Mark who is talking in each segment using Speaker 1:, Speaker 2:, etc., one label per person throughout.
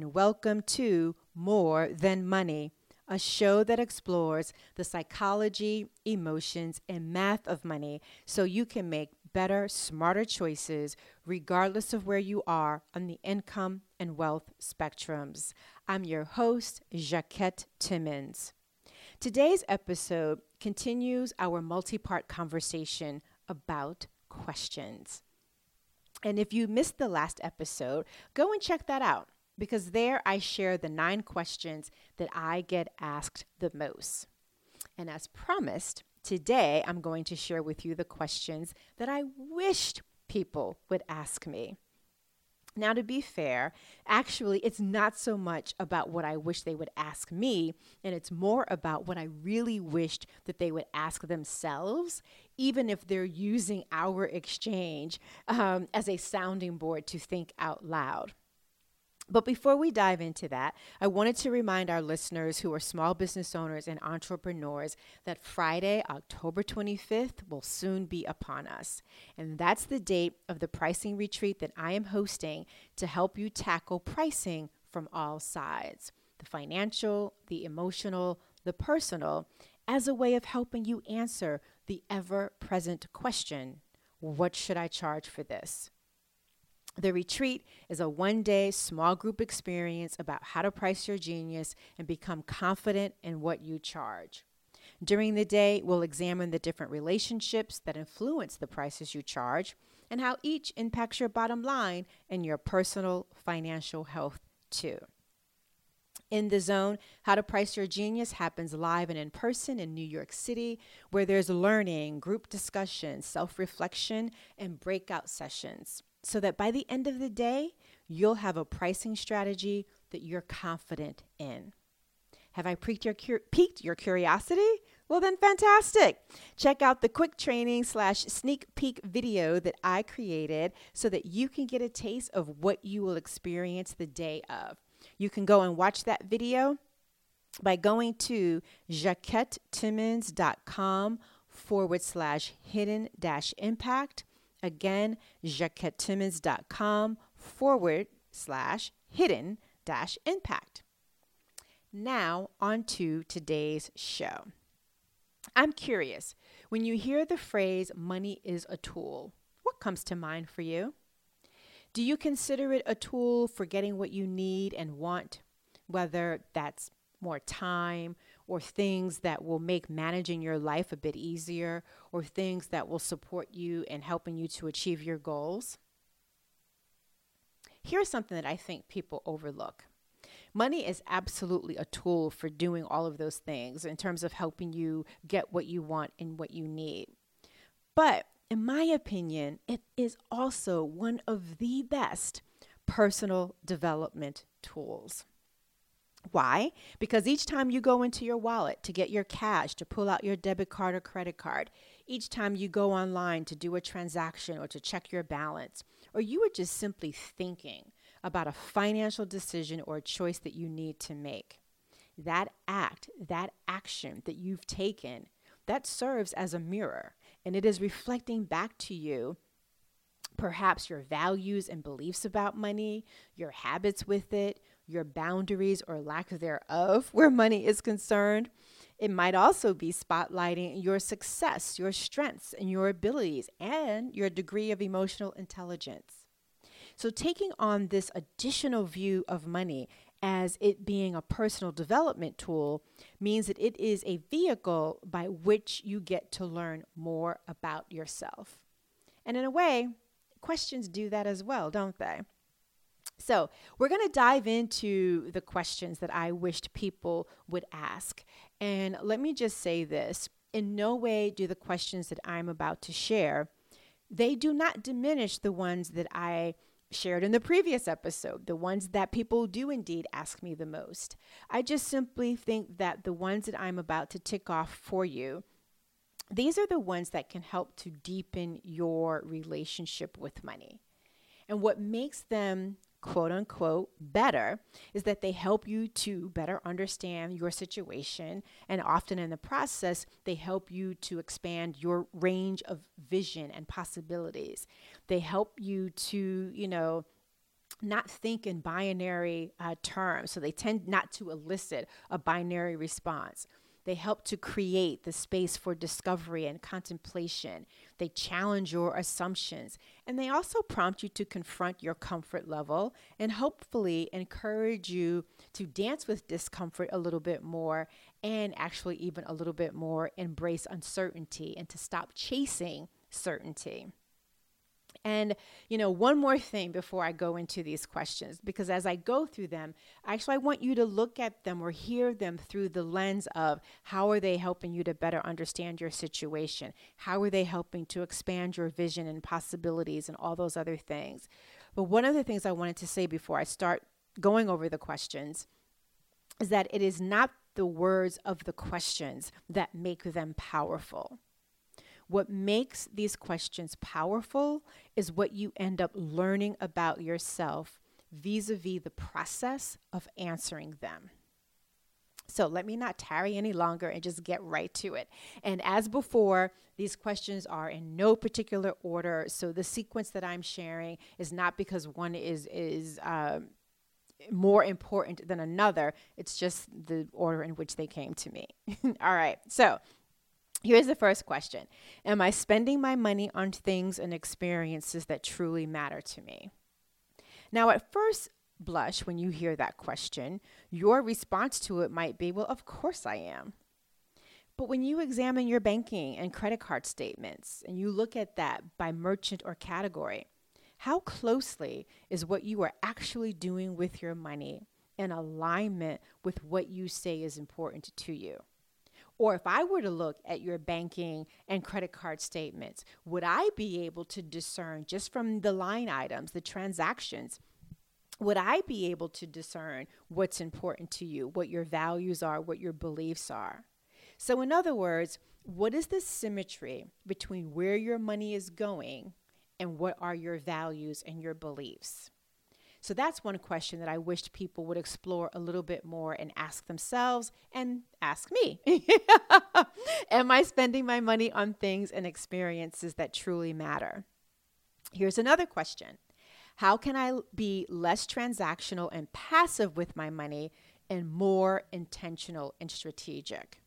Speaker 1: And welcome to More Than Money, a show that explores the psychology, emotions, and math of money so you can make better, smarter choices regardless of where you are on the income and wealth spectrums. I'm your host, Jacquette Timmons. Today's episode continues our multi part conversation about questions. And if you missed the last episode, go and check that out because there I share the nine questions that I get asked the most. And as promised, today I'm going to share with you the questions that I wished people would ask me. Now, to be fair, actually, it's not so much about what I wish they would ask me, and it's more about what I really wished that they would ask themselves, even if they're using our exchange um, as a sounding board to think out loud. But before we dive into that, I wanted to remind our listeners who are small business owners and entrepreneurs that Friday, October 25th, will soon be upon us. And that's the date of the pricing retreat that I am hosting to help you tackle pricing from all sides the financial, the emotional, the personal, as a way of helping you answer the ever present question what should I charge for this? The retreat is a one day small group experience about how to price your genius and become confident in what you charge. During the day, we'll examine the different relationships that influence the prices you charge and how each impacts your bottom line and your personal financial health, too. In the Zone, How to Price Your Genius happens live and in person in New York City, where there's learning, group discussion, self reflection, and breakout sessions so that by the end of the day, you'll have a pricing strategy that you're confident in. Have I piqued your, piqued your curiosity? Well, then, fantastic. Check out the quick training slash sneak peek video that I created so that you can get a taste of what you will experience the day of. You can go and watch that video by going to jacquettetimmons.com forward slash hidden dash impact Again, jacquettetimmons.com forward slash hidden dash impact. Now, on to today's show. I'm curious, when you hear the phrase money is a tool, what comes to mind for you? Do you consider it a tool for getting what you need and want, whether that's more time or things that will make managing your life a bit easier or things that will support you in helping you to achieve your goals. Here's something that I think people overlook. Money is absolutely a tool for doing all of those things in terms of helping you get what you want and what you need. But in my opinion, it is also one of the best personal development tools. Why? Because each time you go into your wallet to get your cash, to pull out your debit card or credit card, each time you go online to do a transaction or to check your balance, or you are just simply thinking about a financial decision or a choice that you need to make, that act, that action that you've taken, that serves as a mirror and it is reflecting back to you perhaps your values and beliefs about money, your habits with it, your boundaries or lack thereof where money is concerned. It might also be spotlighting your success, your strengths, and your abilities, and your degree of emotional intelligence. So, taking on this additional view of money as it being a personal development tool means that it is a vehicle by which you get to learn more about yourself. And in a way, questions do that as well, don't they? So, we're going to dive into the questions that I wished people would ask. And let me just say this in no way do the questions that I'm about to share they do not diminish the ones that I shared in the previous episode, the ones that people do indeed ask me the most. I just simply think that the ones that I'm about to tick off for you, these are the ones that can help to deepen your relationship with money. And what makes them quote unquote better is that they help you to better understand your situation and often in the process they help you to expand your range of vision and possibilities they help you to you know not think in binary uh, terms. So they tend not to elicit a binary response. They help to create the space for discovery and contemplation. They challenge your assumptions. And they also prompt you to confront your comfort level and hopefully encourage you to dance with discomfort a little bit more and actually, even a little bit more, embrace uncertainty and to stop chasing certainty. And, you know, one more thing before I go into these questions, because as I go through them, actually, I want you to look at them or hear them through the lens of how are they helping you to better understand your situation? How are they helping to expand your vision and possibilities and all those other things? But one of the things I wanted to say before I start going over the questions is that it is not the words of the questions that make them powerful. What makes these questions powerful is what you end up learning about yourself vis a vis the process of answering them. So let me not tarry any longer and just get right to it. And as before, these questions are in no particular order. So the sequence that I'm sharing is not because one is is um, more important than another. It's just the order in which they came to me. All right. So Here's the first question Am I spending my money on things and experiences that truly matter to me? Now, at first blush, when you hear that question, your response to it might be, Well, of course I am. But when you examine your banking and credit card statements and you look at that by merchant or category, how closely is what you are actually doing with your money in alignment with what you say is important to you? Or if I were to look at your banking and credit card statements, would I be able to discern just from the line items, the transactions? Would I be able to discern what's important to you, what your values are, what your beliefs are? So, in other words, what is the symmetry between where your money is going and what are your values and your beliefs? So that's one question that I wished people would explore a little bit more and ask themselves and ask me. Am I spending my money on things and experiences that truly matter? Here's another question How can I be less transactional and passive with my money and more intentional and strategic?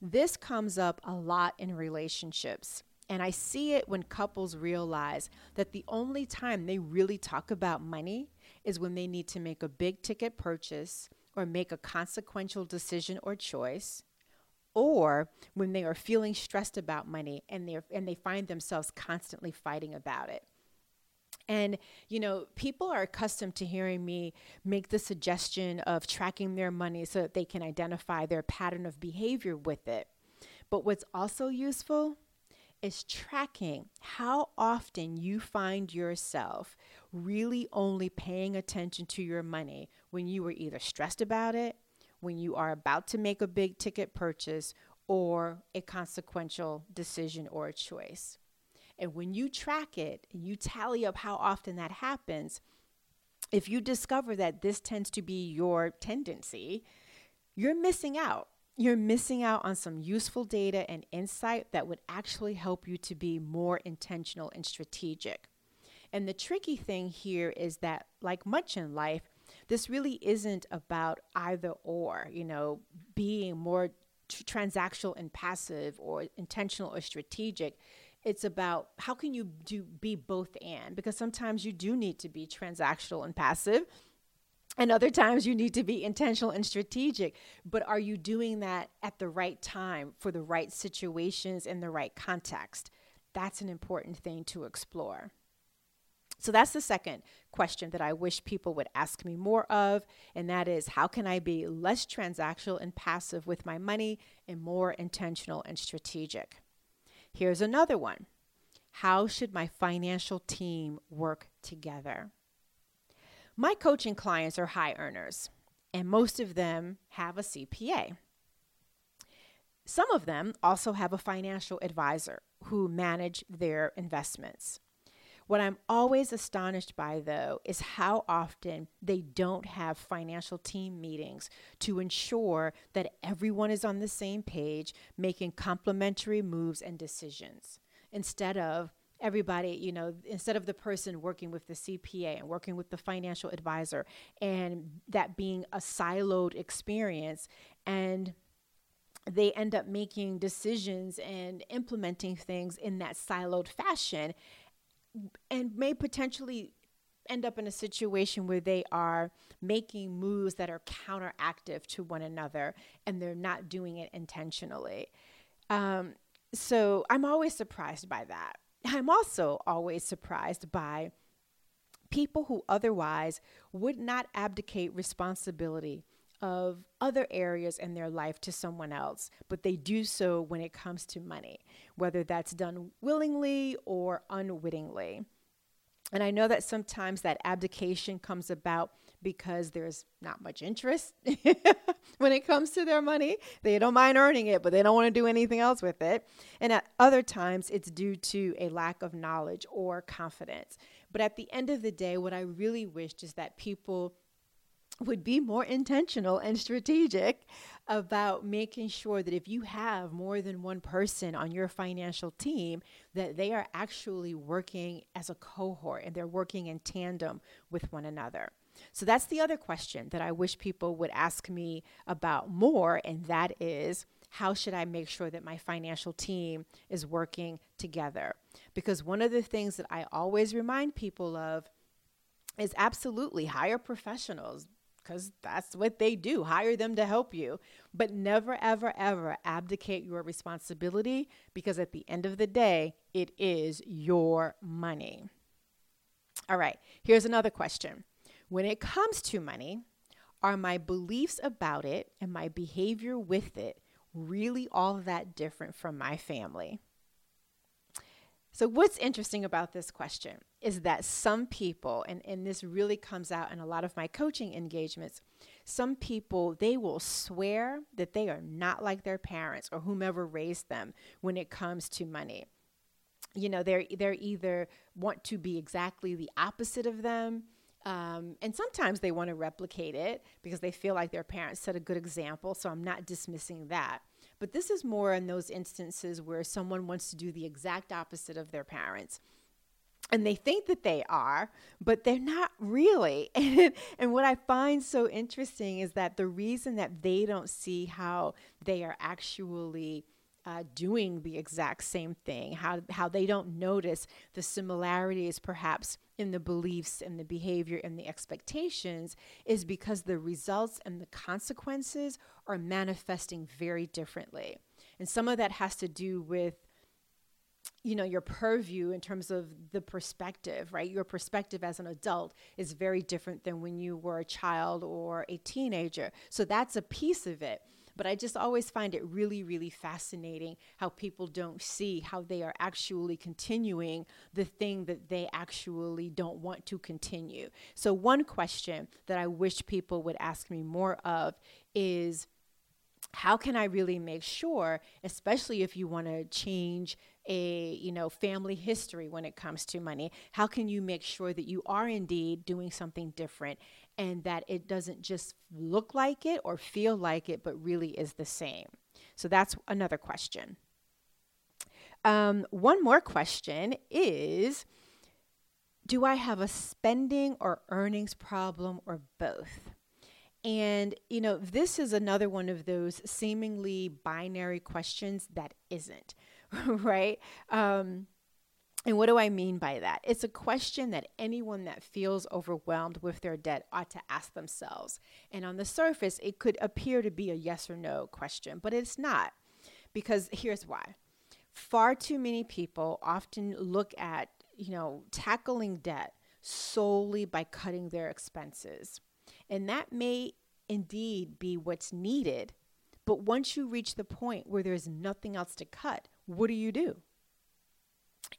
Speaker 1: This comes up a lot in relationships. And I see it when couples realize that the only time they really talk about money is when they need to make a big ticket purchase or make a consequential decision or choice or when they are feeling stressed about money and they and they find themselves constantly fighting about it. And, you know, people are accustomed to hearing me make the suggestion of tracking their money so that they can identify their pattern of behavior with it. But what's also useful is tracking how often you find yourself really only paying attention to your money when you were either stressed about it, when you are about to make a big ticket purchase, or a consequential decision or a choice. And when you track it and you tally up how often that happens, if you discover that this tends to be your tendency, you're missing out you're missing out on some useful data and insight that would actually help you to be more intentional and strategic. And the tricky thing here is that, like much in life, this really isn't about either or, you know, being more t- transactional and passive or intentional or strategic. It's about how can you do be both and because sometimes you do need to be transactional and passive and other times you need to be intentional and strategic. But are you doing that at the right time for the right situations in the right context? That's an important thing to explore. So that's the second question that I wish people would ask me more of, and that is how can I be less transactional and passive with my money and more intentional and strategic? Here's another one How should my financial team work together? My coaching clients are high earners, and most of them have a CPA. Some of them also have a financial advisor who manage their investments. What I'm always astonished by, though, is how often they don't have financial team meetings to ensure that everyone is on the same page, making complementary moves and decisions, instead of everybody, you know, instead of the person working with the CPA and working with the financial advisor and that being a siloed experience and they end up making decisions and implementing things in that siloed fashion and may potentially end up in a situation where they are making moves that are counteractive to one another and they're not doing it intentionally. Um, so I'm always surprised by that. I'm also always surprised by people who otherwise would not abdicate responsibility of other areas in their life to someone else, but they do so when it comes to money, whether that's done willingly or unwittingly. And I know that sometimes that abdication comes about because there's not much interest when it comes to their money. They don't mind earning it, but they don't want to do anything else with it. And at other times, it's due to a lack of knowledge or confidence. But at the end of the day, what I really wished is that people would be more intentional and strategic about making sure that if you have more than one person on your financial team that they are actually working as a cohort and they're working in tandem with one another. So that's the other question that I wish people would ask me about more and that is how should I make sure that my financial team is working together? Because one of the things that I always remind people of is absolutely hire professionals because that's what they do. Hire them to help you. But never, ever, ever abdicate your responsibility because at the end of the day, it is your money. All right, here's another question. When it comes to money, are my beliefs about it and my behavior with it really all that different from my family? So, what's interesting about this question is that some people, and, and this really comes out in a lot of my coaching engagements, some people, they will swear that they are not like their parents or whomever raised them when it comes to money. You know, they're, they're either want to be exactly the opposite of them, um, and sometimes they want to replicate it because they feel like their parents set a good example. So I'm not dismissing that. But this is more in those instances where someone wants to do the exact opposite of their parents. And they think that they are, but they're not really. And, and what I find so interesting is that the reason that they don't see how they are actually uh, doing the exact same thing, how, how they don't notice the similarities perhaps in the beliefs and the behavior and the expectations, is because the results and the consequences are manifesting very differently. And some of that has to do with you know your purview in terms of the perspective right? Your perspective as an adult is very different than when you were a child or a teenager. So that's a piece of it but I just always find it really, really fascinating how people don't see how they are actually continuing the thing that they actually don't want to continue. So, one question that I wish people would ask me more of is how can I really make sure, especially if you want to change a you know family history when it comes to money how can you make sure that you are indeed doing something different and that it doesn't just look like it or feel like it, but really is the same? So that's another question. Um, one more question is Do I have a spending or earnings problem or both? And, you know, this is another one of those seemingly binary questions that isn't, right? Um, and what do I mean by that? It's a question that anyone that feels overwhelmed with their debt ought to ask themselves. And on the surface, it could appear to be a yes or no question, but it's not. Because here's why. Far too many people often look at, you know, tackling debt solely by cutting their expenses. And that may indeed be what's needed. But once you reach the point where there's nothing else to cut, what do you do?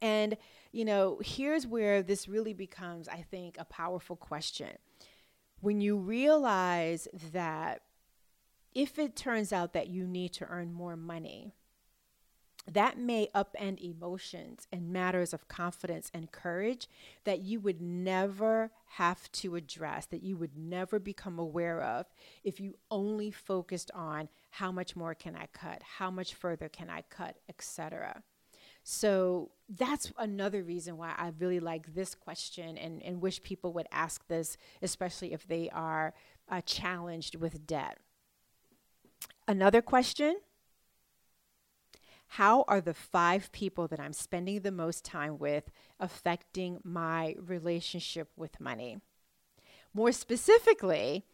Speaker 1: And, you know, here's where this really becomes, I think, a powerful question. When you realize that if it turns out that you need to earn more money, that may upend emotions and matters of confidence and courage that you would never have to address, that you would never become aware of if you only focused on how much more can I cut, how much further can I cut, etc. So that's another reason why I really like this question and, and wish people would ask this, especially if they are uh, challenged with debt. Another question How are the five people that I'm spending the most time with affecting my relationship with money? More specifically,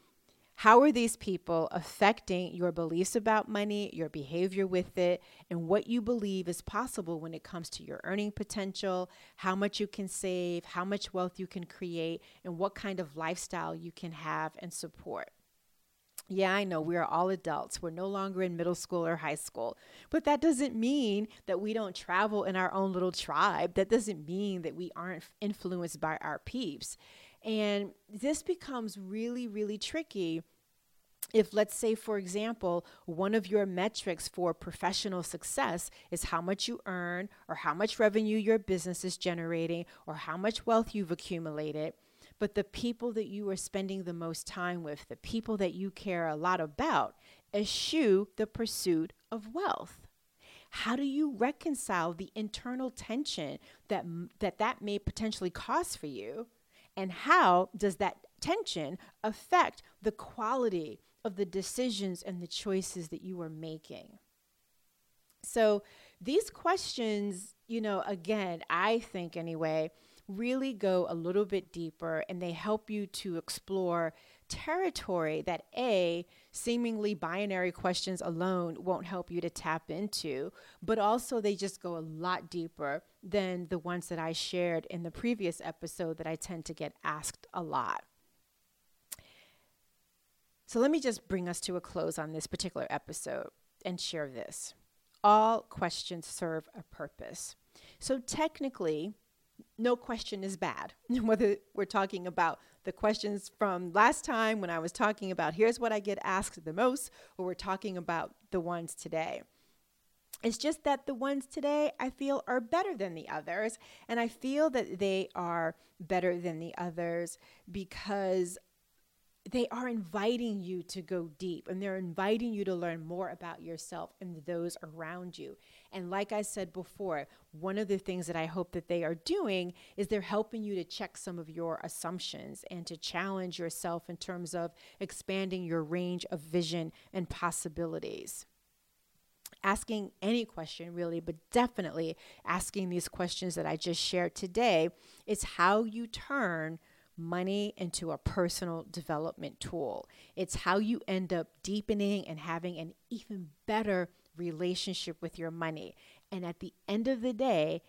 Speaker 1: how are these people affecting your beliefs about money, your behavior with it, and what you believe is possible when it comes to your earning potential, how much you can save, how much wealth you can create, and what kind of lifestyle you can have and support? Yeah, I know we are all adults. We're no longer in middle school or high school. But that doesn't mean that we don't travel in our own little tribe. That doesn't mean that we aren't influenced by our peeps. And this becomes really, really tricky if let's say for example one of your metrics for professional success is how much you earn or how much revenue your business is generating or how much wealth you've accumulated. But the people that you are spending the most time with the people that you care a lot about eschew the pursuit of wealth. How do you reconcile the internal tension that that that may potentially cause for you and how does that tension affect the quality of the decisions and the choices that you are making? So, these questions, you know, again, I think anyway, really go a little bit deeper and they help you to explore territory that A, seemingly binary questions alone won't help you to tap into, but also they just go a lot deeper than the ones that I shared in the previous episode that I tend to get asked a lot. So let me just bring us to a close on this particular episode and share this. All questions serve a purpose. So technically, no question is bad. Whether we're talking about the questions from last time when I was talking about here's what I get asked the most, or we're talking about the ones today. It's just that the ones today I feel are better than the others. And I feel that they are better than the others because they are inviting you to go deep and they're inviting you to learn more about yourself and those around you. And like I said before, one of the things that I hope that they are doing is they're helping you to check some of your assumptions and to challenge yourself in terms of expanding your range of vision and possibilities. Asking any question, really, but definitely asking these questions that I just shared today is how you turn money into a personal development tool. It's how you end up deepening and having an even better relationship with your money. And at the end of the day,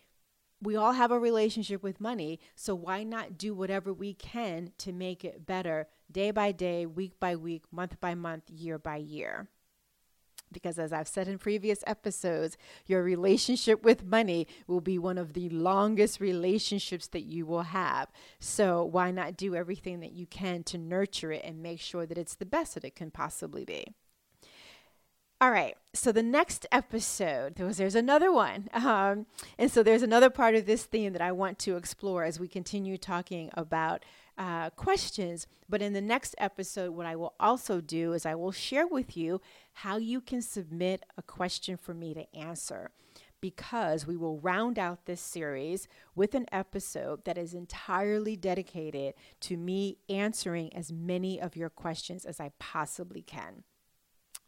Speaker 1: we all have a relationship with money, so why not do whatever we can to make it better day by day, week by week, month by month, year by year? Because as I've said in previous episodes, your relationship with money will be one of the longest relationships that you will have. So why not do everything that you can to nurture it and make sure that it's the best that it can possibly be? All right. So the next episode, there's, there's another one. Um, and so there's another part of this theme that I want to explore as we continue talking about uh, questions. But in the next episode, what I will also do is I will share with you how you can submit a question for me to answer. Because we will round out this series with an episode that is entirely dedicated to me answering as many of your questions as I possibly can.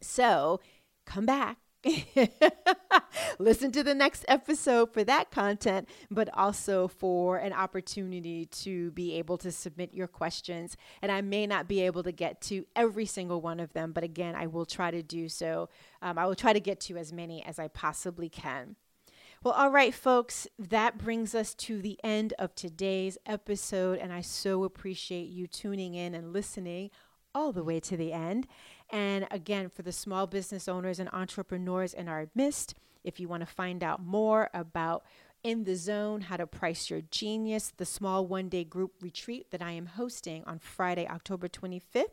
Speaker 1: So, come back. Listen to the next episode for that content, but also for an opportunity to be able to submit your questions. And I may not be able to get to every single one of them, but again, I will try to do so. Um, I will try to get to as many as I possibly can. Well, all right, folks, that brings us to the end of today's episode, and I so appreciate you tuning in and listening all the way to the end. And again, for the small business owners and entrepreneurs in our midst, if you want to find out more about in the zone, how to price your genius, the small one day group retreat that I am hosting on Friday, October 25th,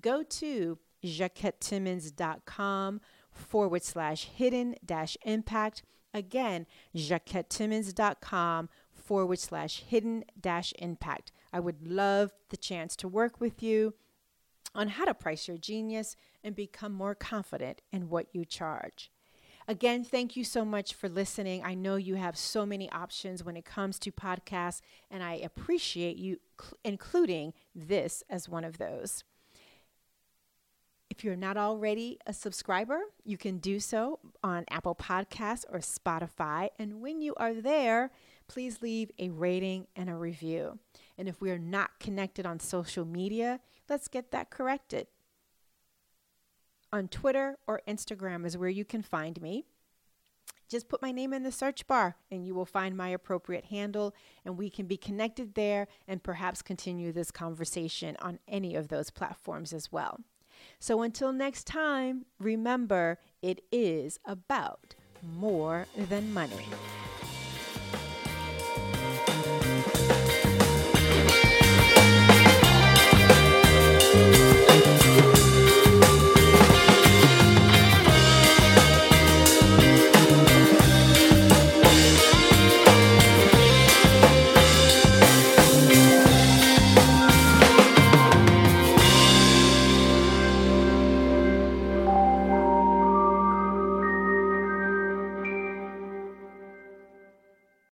Speaker 1: go to jacquettetimmons.com forward slash hidden dash impact. Again, jacquettetimmons.com forward slash hidden dash impact. I would love the chance to work with you on how to price your genius and become more confident in what you charge. Again, thank you so much for listening. I know you have so many options when it comes to podcasts, and I appreciate you cl- including this as one of those. If you're not already a subscriber, you can do so on Apple Podcasts or Spotify. And when you are there, please leave a rating and a review. And if we are not connected on social media, let's get that corrected on Twitter or Instagram is where you can find me. Just put my name in the search bar and you will find my appropriate handle, and we can be connected there and perhaps continue this conversation on any of those platforms as well. So until next time, remember it is about more than money.